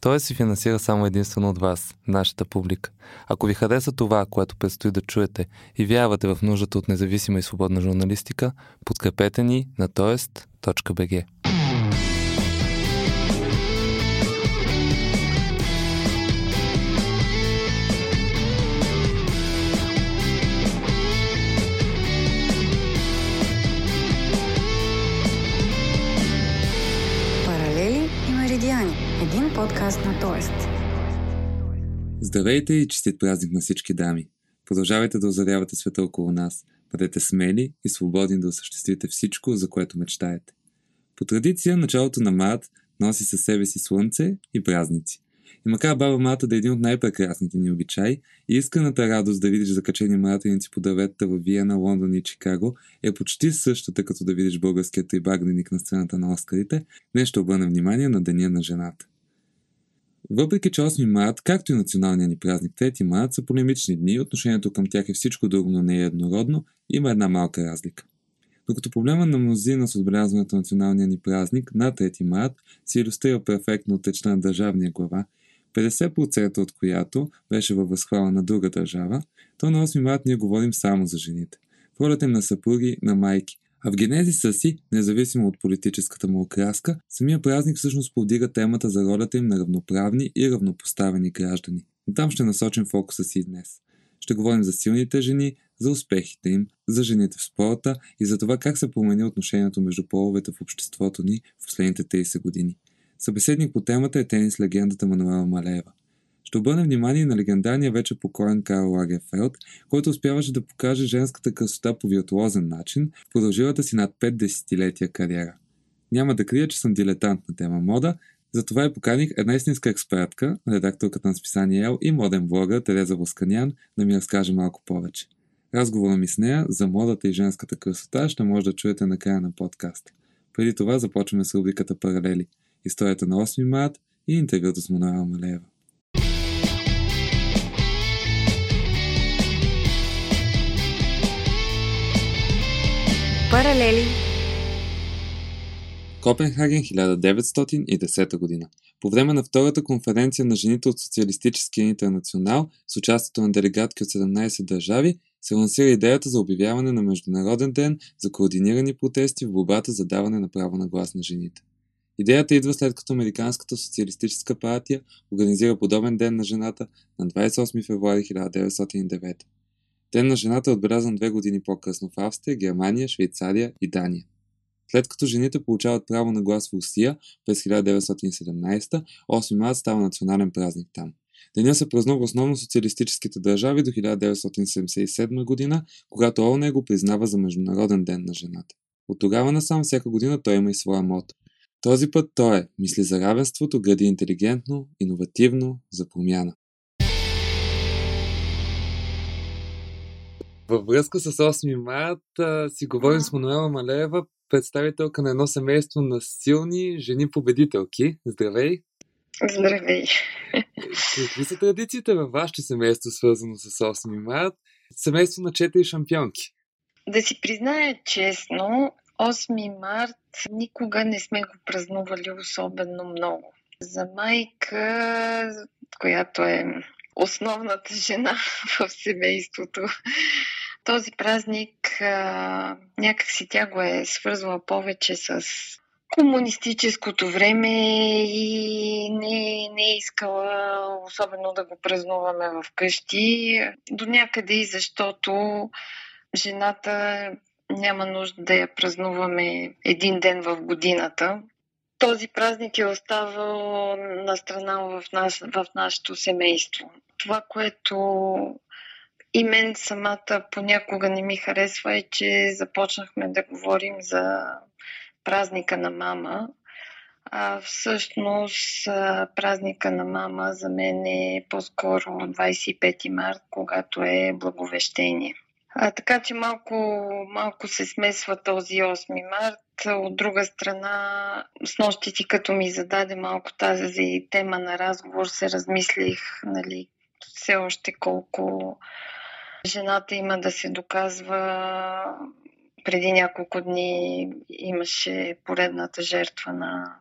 Той се финансира само единствено от вас, нашата публика. Ако ви хареса това, което предстои да чуете и вярвате в нуждата от независима и свободна журналистика, подкрепете ни на тоест.бг. на Тоест. Здравейте и честит празник на всички дами! Продължавайте да озарявате света около нас. Бъдете смели и свободни да осъществите всичко, за което мечтаете. По традиция, началото на март носи със себе си слънце и празници. И макар баба Марта да е един от най-прекрасните ни обичаи, и исканата радост да видиш закачени маратеници по дърветата в Виена, Лондон и Чикаго е почти същата, като да видиш българският трибагненик на сцената на Оскарите, нещо обърна внимание на Деня на жената. Въпреки, че 8 март, както и националният ни празник 3 март, са полемични дни, отношението към тях е всичко друго, но не е еднородно, има една малка разлика. Докато проблема на мнозина с отбелязването на националния ни празник на 3 март се иллюстрира перфектно от течна на държавния глава, 50% от която беше във възхвала на друга държава, то на 8 март ние говорим само за жените. В ролята им на съпруги, на майки, а в генезиса си, независимо от политическата му окраска, самия празник всъщност повдига темата за ролята им на равноправни и равнопоставени граждани. Но там ще насочим фокуса си днес. Ще говорим за силните жени, за успехите им, за жените в спорта и за това как се промени отношението между половете в обществото ни в последните 30 години. Събеседник по темата е тенис легендата Мануела Малеева. Ще обърне внимание на легендарния вече покоен Карл Лагерфелд, който успяваше да покаже женската красота по виртуозен начин в продължилата си над 5 десетилетия кариера. Няма да крия, че съм дилетант на тема мода, затова и поканих една истинска експертка, редакторката на списание Ел и моден блогър Тереза Восканян да ми разкаже малко повече. Разговора ми с нея за модата и женската красота ще може да чуете на края на подкаста. Преди това започваме с рубриката Паралели. Историята на 8 март и интервюто с Мануела Малеева. Паралели Копенхаген 1910 година. По време на втората конференция на жените от Социалистическия интернационал с участието на делегатки от 17 държави се лансира идеята за обявяване на Международен ден за координирани протести в борбата за даване на право на глас на жените. Идеята идва след като Американската социалистическа партия организира подобен ден на жената на 28 февруари 1909. Ден на жената е отбелязан две години по-късно в Австрия, Германия, Швейцария и Дания. След като жените получават право на глас в Русия през 1917, 8 март става национален празник там. Деня се празнува основно социалистическите държави до 1977 година, когато ООН го признава за Международен ден на жената. От тогава насам всяка година той има и своя мото. Този път той е мисли за равенството, гради интелигентно, иновативно, за промяна. Във връзка с 8 март си говорим с Мануела Малеева, представителка на едно семейство на силни жени победителки. Здравей! Здравей! Какви са традициите във вашето семейство, свързано с 8 март? Семейство на 4 шампионки. Да си призная честно, 8 март никога не сме го празнували особено много. За майка, която е основната жена в семейството, този празник а, някакси тя го е свързвала повече с комунистическото време и не, не е искала особено да го празнуваме в къщи. До някъде и защото жената няма нужда да я празнуваме един ден в годината. Този празник е оставал на страна в, нас, в нашето семейство. Това, което и мен самата понякога не ми харесва е, че започнахме да говорим за празника на мама. А всъщност празника на мама за мен е по-скоро 25 март, когато е благовещение. А, така че малко, малко се смесва този 8 март. От друга страна, с нощи ти като ми зададе малко тази тема на разговор, се размислих, нали, все още колко Жената има да се доказва. Преди няколко дни имаше поредната жертва на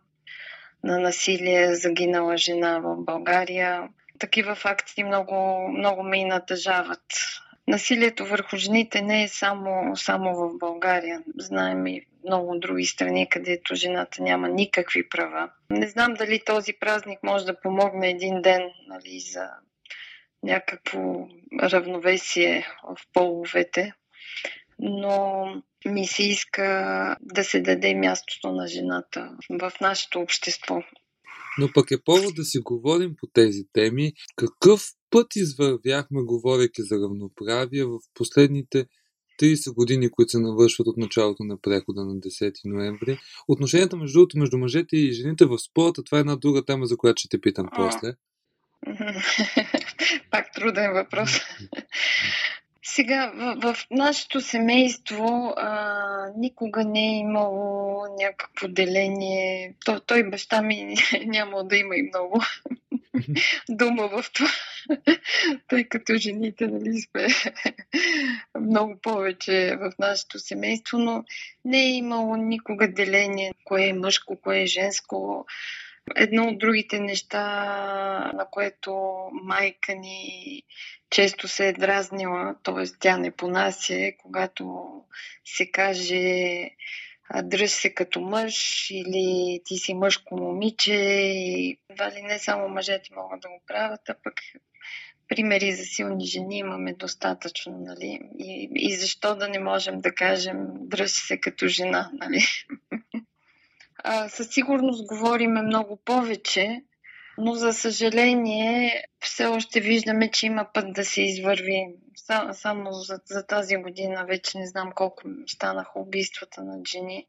на насилие загинала жена в България. Такива факти много, много ме натъжават. Насилието върху жените не е само, само в България. Знаем и много други страни, където жената няма никакви права. Не знам дали този празник може да помогне един ден нали, за някакво равновесие в половете, но ми се иска да се даде мястото на жената в нашето общество. Но пък е повод да си говорим по тези теми. Какъв път извървяхме, говорейки за равноправие в последните 30 години, които се навършват от началото на прехода на 10 ноември. Отношенията между другото между мъжете и жените в спорта, това е една друга тема, за която ще те питам после. Пак труден въпрос. Сега, в, в нашето семейство а, никога не е имало някакво деление. То, той баща ми няма да има и много дума в това, тъй като жените нали, сме много повече в нашето семейство, но не е имало никога деление кое е мъжко, кое е женско. Едно от другите неща, на което майка ни често се е дразнила, т.е. тя не понася, когато се каже дръж се като мъж или ти си мъжко момиче. И ли не само мъжете могат да го правят, а пък примери за силни жени имаме достатъчно, нали? И, и защо да не можем да кажем дръж се като жена, нали? А, със сигурност говориме много повече, но за съжаление все още виждаме, че има път да се извърви. Само за, за тази година вече не знам колко станаха убийствата на жени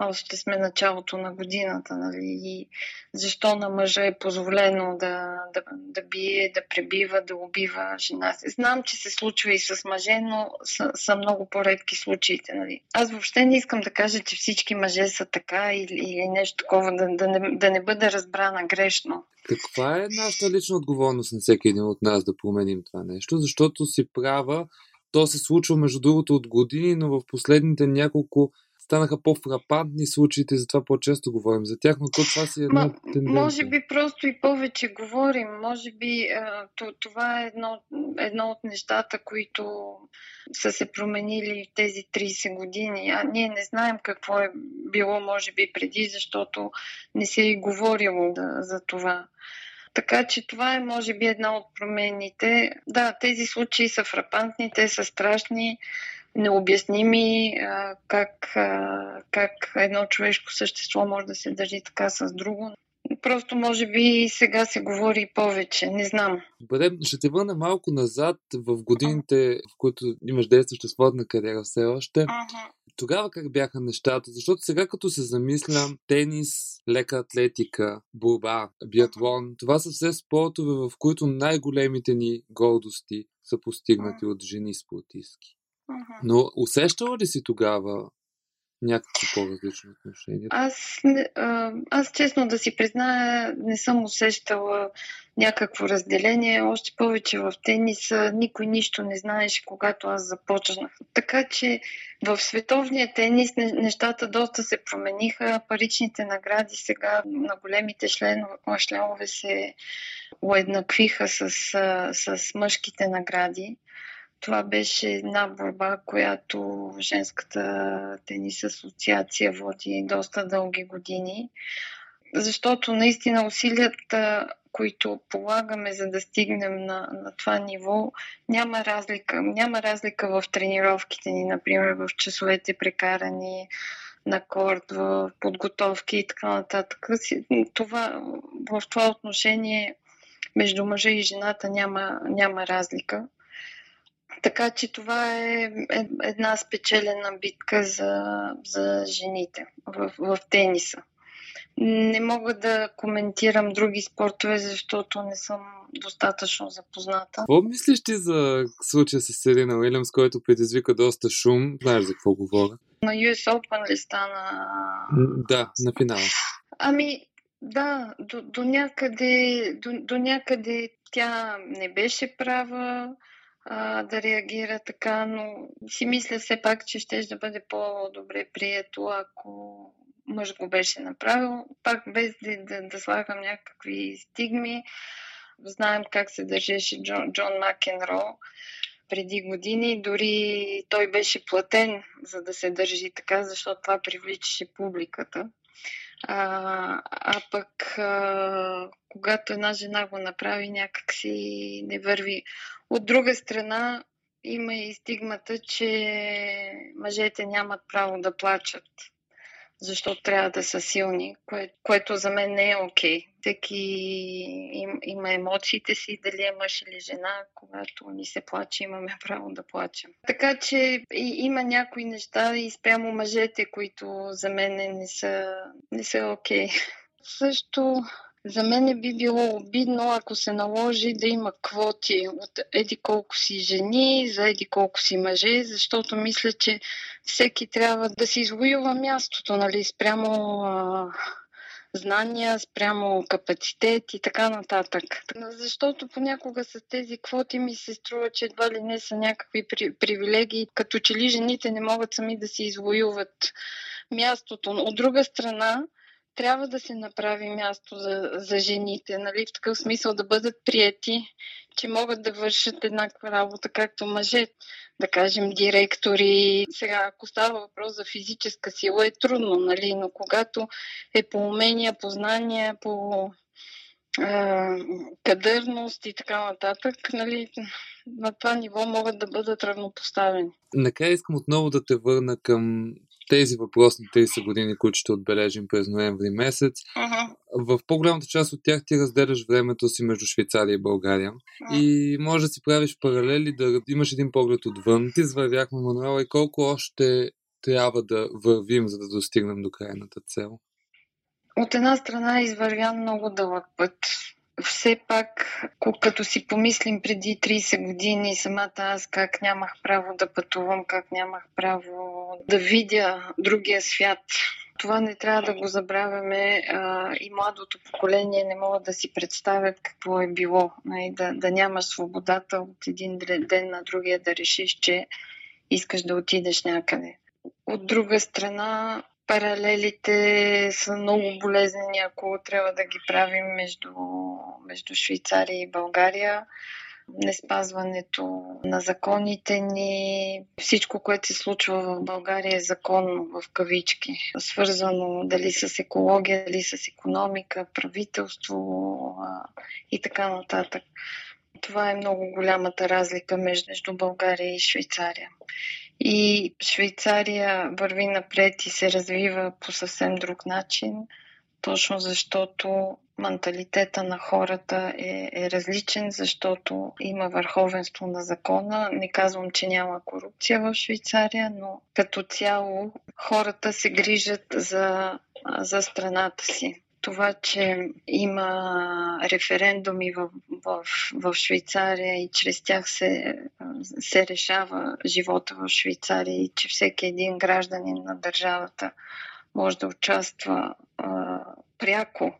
още сме началото на годината, нали? И защо на мъжа е позволено да, да, да бие, да пребива, да убива жена си. Знам, че се случва и с мъже, но са, са много по-редки случаите, нали? Аз въобще не искам да кажа, че всички мъже са така или, или нещо такова, да, да, не, да не бъде разбрана грешно. Каква е нашата лична отговорност на всеки един от нас да променим това нещо? Защото си права, то се случва между другото от години, но в последните няколко станаха по-фрапантни случаите, затова по-често говорим за тях, но то това си е една Ма, тенденция. Може би просто и повече говорим. Може би това е едно, едно от нещата, които са се променили тези 30 години. А ние не знаем какво е било, може би, преди, защото не се е говорило да, за това. Така че това е, може би, една от промените. Да, тези случаи са фрапантни, те са страшни необясними, как, как едно човешко същество може да се държи така с друго. Просто може би сега се говори повече, не знам. Добре, ще те върна малко назад в годините, в които имаш действаща свободна кариера все още. Uh-huh. Тогава как бяха нещата? Защото сега като се замислям, тенис, лека атлетика, борба, биатлон, това са все спортове, в които най-големите ни гордости са постигнати uh-huh. от жени спортистки. Но усещала ли си тогава някакво по-различно отношение? Аз, аз честно да си призная, не съм усещала някакво разделение. Още повече в тениса никой нищо не знаеше, когато аз започнах. Така че в световния тенис нещата доста се промениха. Паричните награди сега на големите членове, членове се уеднаквиха с, с мъжките награди. Това беше една борба, която Женската тенис асоциация води доста дълги години, защото наистина усилията, които полагаме за да стигнем на, на това ниво, няма разлика. Няма разлика в тренировките ни, например в часовете прекарани на корд, в подготовки и така нататък. Това, в това отношение между мъжа и жената няма, няма разлика. Така че това е, е една спечелена битка за, за жените в, в тениса. Не мога да коментирам други спортове, защото не съм достатъчно запозната. Какво мислиш ти за случая с Серина Уилямс, който предизвика доста шум? Знаеш за какво говоря? На US Open ли стана? Да, на финала. Ами, да, до, до, някъде, до, до някъде тя не беше права а, да реагира така, но си мисля все пак, че ще да бъде по-добре прието, ако мъж го беше направил, пак без да, да, да слагам някакви стигми. Знаем как се държеше Джон, Джон Макенро преди години. Дори той беше платен, за да се държи така, защото това привличаше публиката. А, а пък, а, когато една жена го направи, някак си не върви. От друга страна, има и стигмата, че мъжете нямат право да плачат защото трябва да са силни, кое, което за мен не е окей. Okay. Всеки им, има емоциите си, дали е мъж или жена, когато ни се плаче, имаме право да плачем. Така че и, има някои неща и спрямо мъжете, които за мен не са, не са окей. Okay. Също за мен би било обидно, ако се наложи да има квоти от еди колко си жени, за еди колко си мъже, защото мисля, че всеки трябва да си извоюва мястото, нали, спрямо а, знания, спрямо капацитет и така нататък. Защото понякога с тези квоти ми се струва, че едва ли не са някакви при, привилегии, като че ли жените не могат сами да си извоюват мястото. От друга страна, трябва да се направи място за, за жените, нали? в такъв смисъл да бъдат прияти, че могат да вършат еднаква работа, както мъже, да кажем, директори. Сега, ако става въпрос за физическа сила, е трудно, нали? но когато е по умения, познания, по кадърност и така нататък, нали, на това ниво могат да бъдат равнопоставени. Накрая искам отново да те върна към тези въпросни 30 години, които ще отбележим през ноември месец. Uh-huh. В по-голямата част от тях ти разделяш времето си между Швейцария и България. Uh-huh. И може да си правиш паралели, да имаш един поглед отвън. Ти извървяхме Мануела и колко още трябва да вървим, за да достигнем до крайната цел? От една страна извървян много дълъг път все пак, като си помислим преди 30 години, самата аз как нямах право да пътувам, как нямах право да видя другия свят. Това не трябва да го забравяме и младото поколение не могат да си представят какво е било. Нали, да, да нямаш свободата от един ден на другия да решиш, че искаш да отидеш някъде. От друга страна, паралелите са много болезнени, ако трябва да ги правим между, между Швейцария и България. Не спазването на законите ни, всичко, което се случва в България е законно в кавички. Свързано дали с екология, дали с економика, правителство и така нататък. Това е много голямата разлика между България и Швейцария. И Швейцария върви напред и се развива по съвсем друг начин, точно защото менталитета на хората е, е различен, защото има върховенство на закона. Не казвам, че няма корупция в Швейцария, но като цяло хората се грижат за, за страната си това, че има референдуми в, в, в Швейцария и чрез тях се, се решава живота в Швейцария и че всеки един гражданин на държавата може да участва а, пряко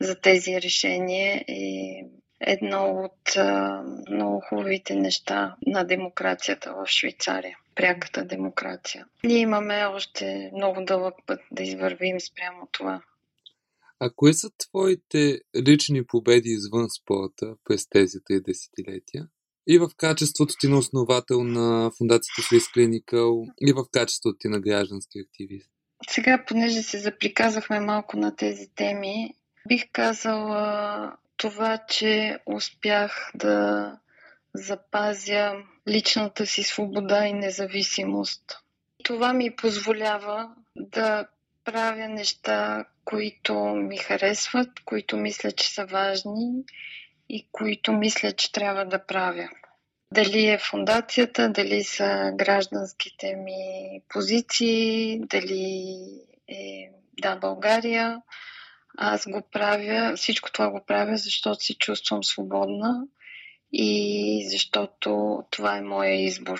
за тези решения е едно от а, много хубавите неща на демокрацията в Швейцария. Пряката демокрация. Ние имаме още много дълъг път да извървим спрямо това. А кои са твоите лични победи извън спорта през тези три десетилетия? И в качеството ти на основател на фундацията Swiss Clinical, и в качеството ти на граждански активист? Сега, понеже се заприказахме малко на тези теми, бих казала това, че успях да запазя личната си свобода и независимост. Това ми позволява да правя неща, които ми харесват, които мисля, че са важни и които мисля, че трябва да правя. Дали е фундацията, дали са гражданските ми позиции, дали е да, България. Аз го правя, всичко това го правя, защото си чувствам свободна и защото това е моя избор.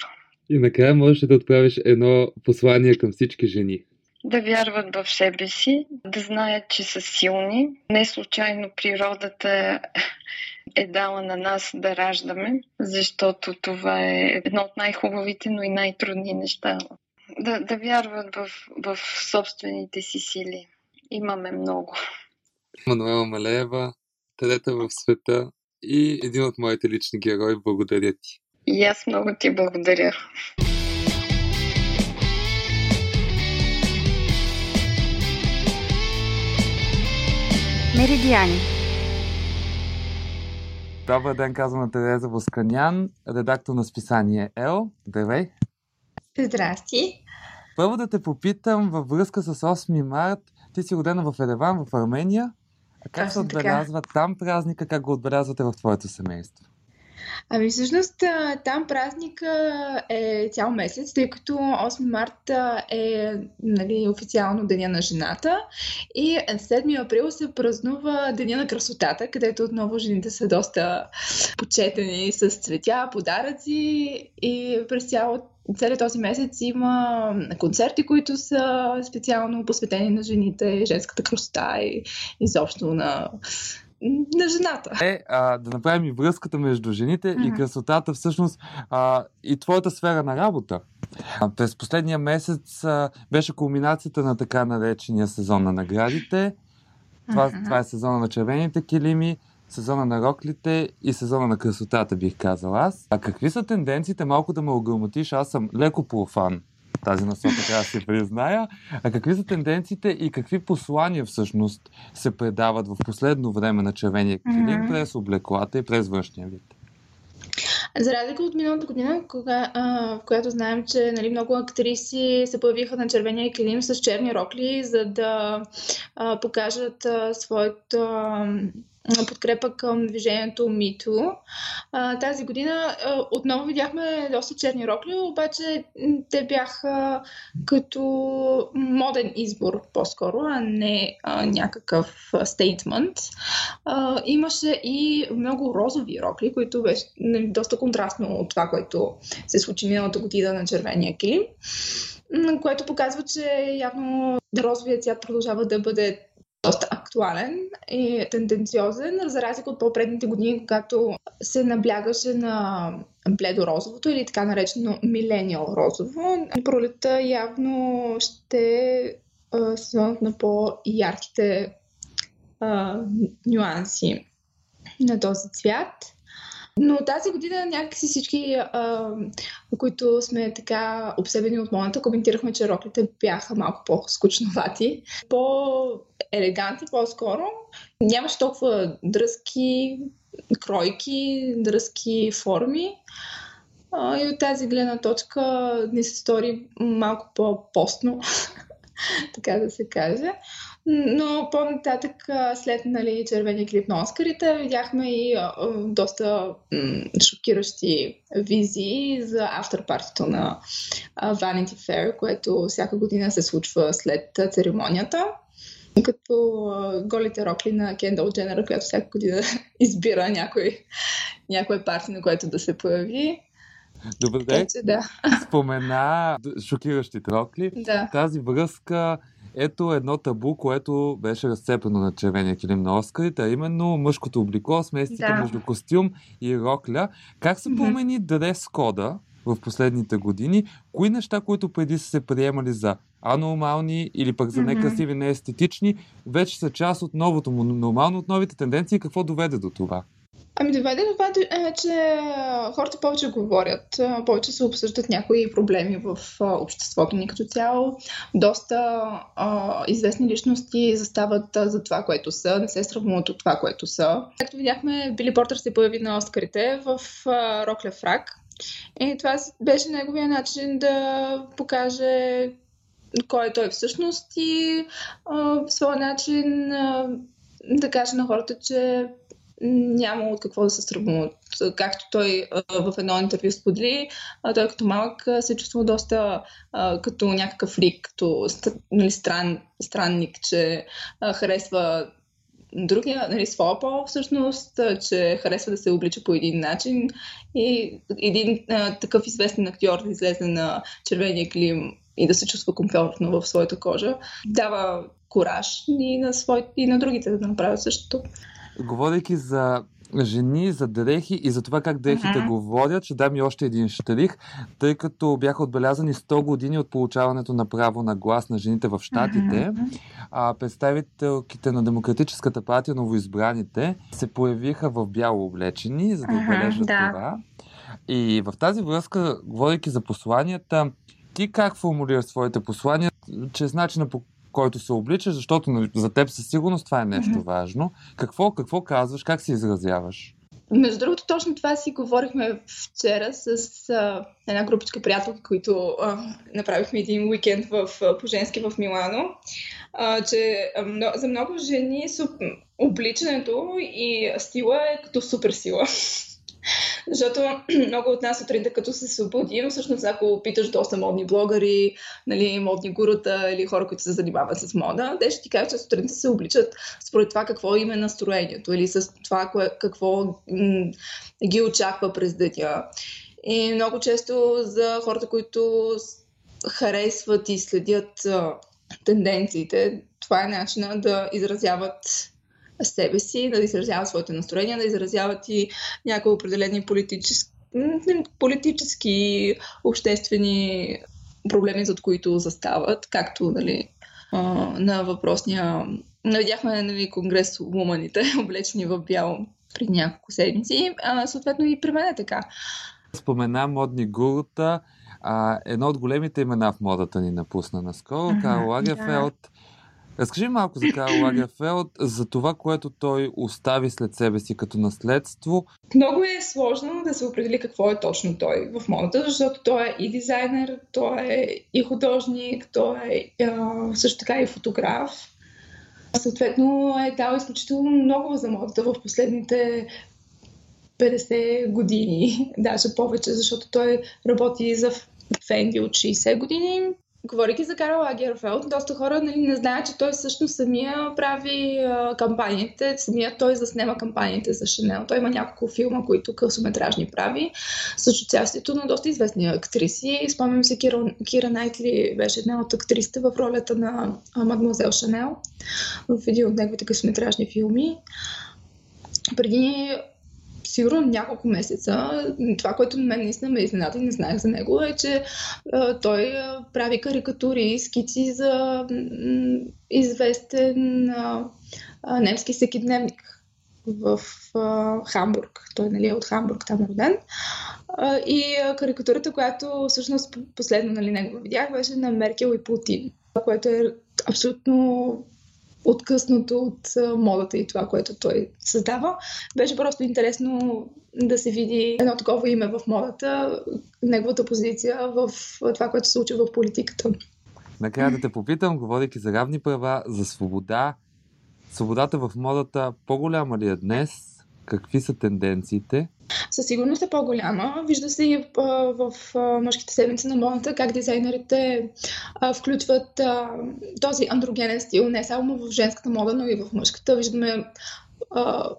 И накрая можеш да отправиш едно послание към всички жени да вярват в себе си, да знаят, че са силни. Не случайно природата е дала на нас да раждаме, защото това е едно от най-хубавите, но и най-трудни неща. да, да вярват в, в собствените си сили. Имаме много. Мануела Малеева, трета в света и един от моите лични герои. Благодаря ти. И аз много ти благодаря. Меридиани Добър ден, казвам на Тереза Восканян, редактор на списание Ел. Здравей! Здрасти! Първо да те попитам във връзка с 8 март. Ти си родена в Ереван, в Армения. А как Точно се отбелязва така. там празника, как го отбелязвате в твоето семейство? Ами всъщност там празника е цял месец, тъй като 8 марта е нали, официално Деня на жената и 7 април се празнува Деня на красотата, където отново жените са доста почетени с цветя, подаръци и през цялото целият този месец има концерти, които са специално посветени на жените, женската красота и изобщо на на жената. Е, а, да направим и връзката между жените mm-hmm. и красотата, всъщност а, и твоята сфера на работа. А, през последния месец а, беше кулминацията на така наречения сезон на наградите. Това, mm-hmm. това е сезона на червените килими, сезона на роклите и сезона на красотата, бих казал аз. А какви са тенденциите, малко да ме ограмотиш, аз съм леко профан тази насока, трябва да си призная. А какви са тенденциите и какви послания всъщност се предават в последно време на червения килим mm-hmm. през облеклата и през външния вид? За разлика от миналата година, кога, а, в която знаем, че нали, много актриси се появиха на червения килим с черни рокли, за да а, покажат а, своето подкрепа към движението MeToo. Тази година отново видяхме доста черни рокли, обаче те бяха като моден избор по-скоро, а не някакъв стейтмент. Имаше и много розови рокли, които беше нали, доста контрастно от това, което се случи миналата година на червения килим което показва, че явно розовият цвят продължава да бъде доста актуален и тенденциозен, за разлика от по-предните години, когато се наблягаше на бледо-розовото или така наречено милениал розово. Пролета явно ще сезонът на по-ярките а, нюанси на този цвят. Но тази година някакси всички, а, които сме така обсебени от моята, коментирахме, че роклите бяха малко по-скучновати, по-елегантни по-скоро. Нямаше толкова дръзки кройки, дръзки форми. А, и от тази гледна точка ни се стори малко по-постно, така да се каже. Но по-нататък, след нали, червения клип на Оскарите, видяхме и а, доста м- шокиращи визии за авторпартито на а, Vanity Fair, което всяка година се случва след церемонията. Като голите рокли на Кендал Дженера, която всяка година избира някой, някой парти, на което да се появи. Добре, да. спомена шокиращите рокли. Да. Тази връзка ето едно табу, което беше разцепено на червения килим на Оскарите, а именно мъжкото облико, смесицата да. между костюм и рокля. Как се промени mm-hmm. дрес-кода в последните години? Кои неща, които преди са се приемали за анормални или пък за некрасиви, неестетични, вече са част от новото нормално, от новите тенденции. Какво доведе до това? Ами доведе до това, е, че хората повече говорят, повече се обсъждат някои проблеми в обществото ни като цяло. Доста а, известни личности застават за това, което са, не се сравнуват от това, което са. Както видяхме, Били Портер се появи на Оскарите в а, Рокля Фрак. И това беше неговия начин да покаже кой е той всъщност и а, в своя начин а, да каже на хората, че няма от какво да се срамува. Както той в едно интервю сподели, той като малък се чувства доста като някакъв фрик, като нали, стран, странник, че харесва другия, нали, своя пол всъщност, че харесва да се облича по един начин и един а, такъв известен актьор да излезе на червения клим и да се чувства комфортно в своята кожа, дава кораж и на, свой, и на другите да направят същото. Говорейки за жени за дрехи и за това как дрехите mm-hmm. говорят. Ще дам и още един штрих, тъй като бяха отбелязани 100 години от получаването на право на глас на жените в Штатите. Mm-hmm. А, представителките на Демократическата партия, новоизбраните, се появиха в бяло облечени, за да отбележат mm-hmm, да. това. И в тази връзка, говорейки за посланията, ти как формулираш своите послания, чрез начина по който се обличаш, защото нали, за теб със сигурност това е нещо важно. Какво, какво казваш, как се изразяваш? Между другото, точно това си говорихме вчера с а, една групичка приятелки, които а, направихме един уикенд в Поженски в Милано, а, че а, за много жени обличането и стила е като суперсила. Защото много от нас сутринта, като се събудим, всъщност ако питаш доста модни блогъри, нали, модни гурута или хора, които се занимават с мода, те ще ти кажат, че сутринта се обличат според това какво им е настроението или с това кое, какво м- ги очаква през деня. И много често за хората, които харесват и следят тенденциите, това е начина да изразяват себе си, да изразяват своите настроения, да изразяват и някои определени политически, политически обществени проблеми, зад които застават, както нали, на въпросния... Видяхме нали, конгрес Луманите, облечени в бяло преди няколко седмици. А, съответно и при мен е така. Спомена модни гурута. А, едно от големите имена в модата ни напусна наскоро. Карл Лагерфелд. Да Разкажи малко за Карл Лагерфелд, за това, което той остави след себе си като наследство. Много е сложно да се определи какво е точно той в модата, защото той е и дизайнер, той е и художник, той е също така и фотограф. Съответно е дал изключително много за модата в последните 50 години, даже повече, защото той работи за Фенди от 60 години, Говорики за Карл Лагерфелд, доста хора нали, не знаят, че той всъщност самия прави а, кампаниите, самия той заснема кампаниите за Шанел. Той има няколко филма, които късометражни прави, с участието на доста известни актриси. Спомням се, Кира, Кира Найтли беше една от актрисите в ролята на Мадмозел Шанел в един от неговите късометражни филми. Преди сигурно няколко месеца. Това, което мен наистина ме изненада и не знаех за него, е, че той прави карикатури, скици за известен а, а, немски всекидневник в Хамбург. Той нали, е от Хамбург, там е роден. И карикатурата, която всъщност последно нали, него видях, беше на Меркел и Путин, което е абсолютно откъснато от модата и това, което той създава. Беше просто интересно да се види едно такова име в модата, неговата позиция в това, което се случва в политиката. Накрая да те попитам, говорейки за равни права, за свобода. Свободата в модата по-голяма ли е днес? Какви са тенденциите? Със сигурност е по-голяма. Вижда се и в, мъжките седмици на модата как дизайнерите включват този андрогенен стил не само в женската мода, но и в мъжката. Виждаме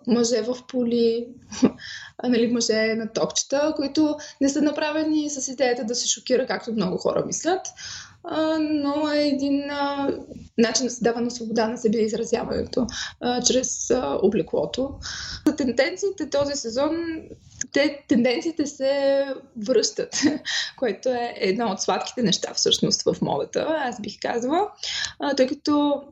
мъже в поли, нали, мъже на топчета, които не са направени с идеята да се шокира, както много хора мислят но е един а, начин да се дава на свобода на себе изразяването а, чрез а, облеклото. Тенденциите този сезон, те тенденциите се връщат, което е едно от сладките неща всъщност в модата, аз бих казала, а, тъй като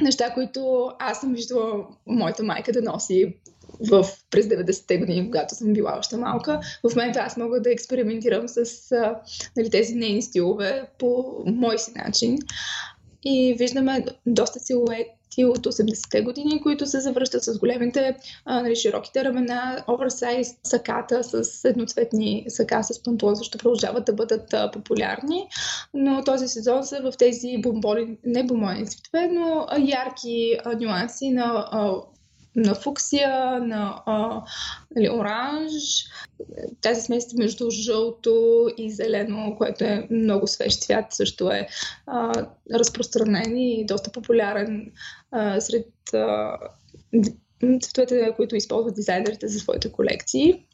неща, които аз съм виждала моята майка да носи в, през 90-те години, когато съм била още малка. В момента аз мога да експериментирам с а, нали, тези нейни стилове по мой си начин. И виждаме доста силуети от 80-те години, които се завръщат с големите, а, нали, широките ramена, оверсайз саката с едноцветни сака с пантон, защото продължават да бъдат а, популярни. Но този сезон са в тези бомбони, не бомбони цветове, но а, ярки а, нюанси на а, на фуксия, на а, нали, оранж, тази смес между жълто и зелено, което е много свеж цвят, също е а, разпространен и доста популярен а, сред а, цветовете, които използват дизайнерите за своите колекции.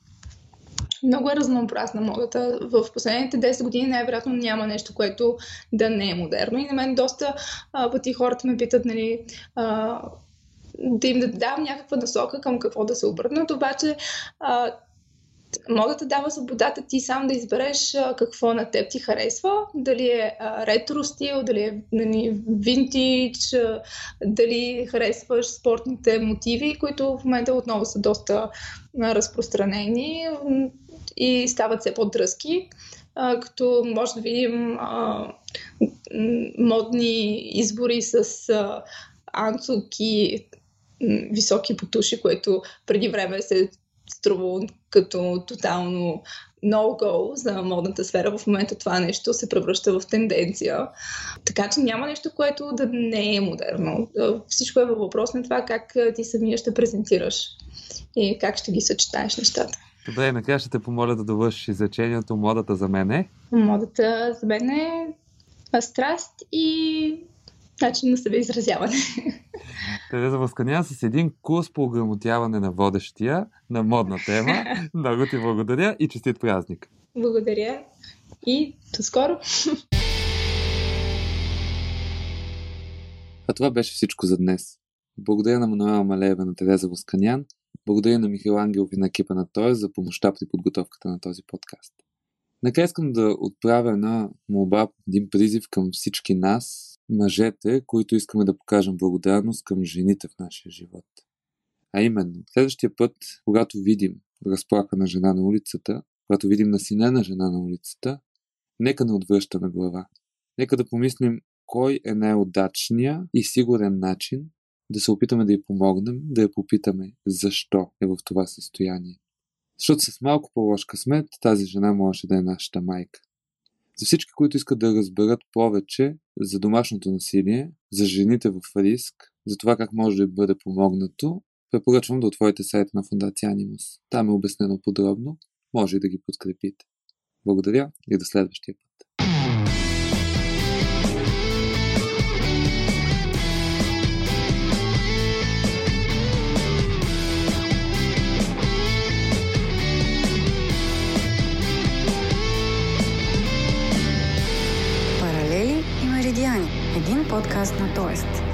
Много е разнообразна модата. В последните 10 години най-вероятно няма нещо, което да не е модерно. И на мен доста а, пъти хората ме питат, нали, а, да им да дам някаква насока към какво да се обърнат, обаче а, модата дава свободата ти сам да избереш какво на теб ти харесва, дали е а, ретро стил, дали е нали, винтидж, дали харесваш спортните мотиви, които в момента отново са доста разпространени и стават все по-дръзки. А, като може да видим а, модни избори с а, анцук и високи потуши, което преди време се струвало като тотално no-go за модната сфера. В момента това нещо се превръща в тенденция. Така че няма нещо, което да не е модерно. Всичко е във въпрос на това как ти самия ще презентираш и как ще ги съчетаеш нещата. Добре, накрая ще те помоля да довършиш изречението модата за мен е. Модата за мен е страст и начин на себе изразяване. Тереза Възканян с един курс по ограмотяване на водещия на модна тема. Много ти благодаря и честит празник! Благодаря и до скоро! А това беше всичко за днес. Благодаря на Мануела Малеева на Тереза Восканян, благодаря на Михаил Ангелов и на екипа на той за помощта при подготовката на този подкаст. Накрая искам да отправя една молба, един призив към всички нас, мъжете, които искаме да покажем благодарност към жените в нашия живот. А именно, следващия път, когато видим разплака на жена на улицата, когато видим на жена на улицата, нека не отвръщаме глава. Нека да помислим кой е най-удачният и сигурен начин да се опитаме да й помогнем, да я попитаме защо е в това състояние. Защото с малко по-лош късмет тази жена може да е нашата майка. За всички, които искат да разберат повече за домашното насилие, за жените в риск, за това как може да бъде помогнато, препоръчвам да отворите сайта на Фундация Анимус. Там е обяснено подробно, може и да ги подкрепите. Благодаря и до следващия път. Един подкаст на Тоест.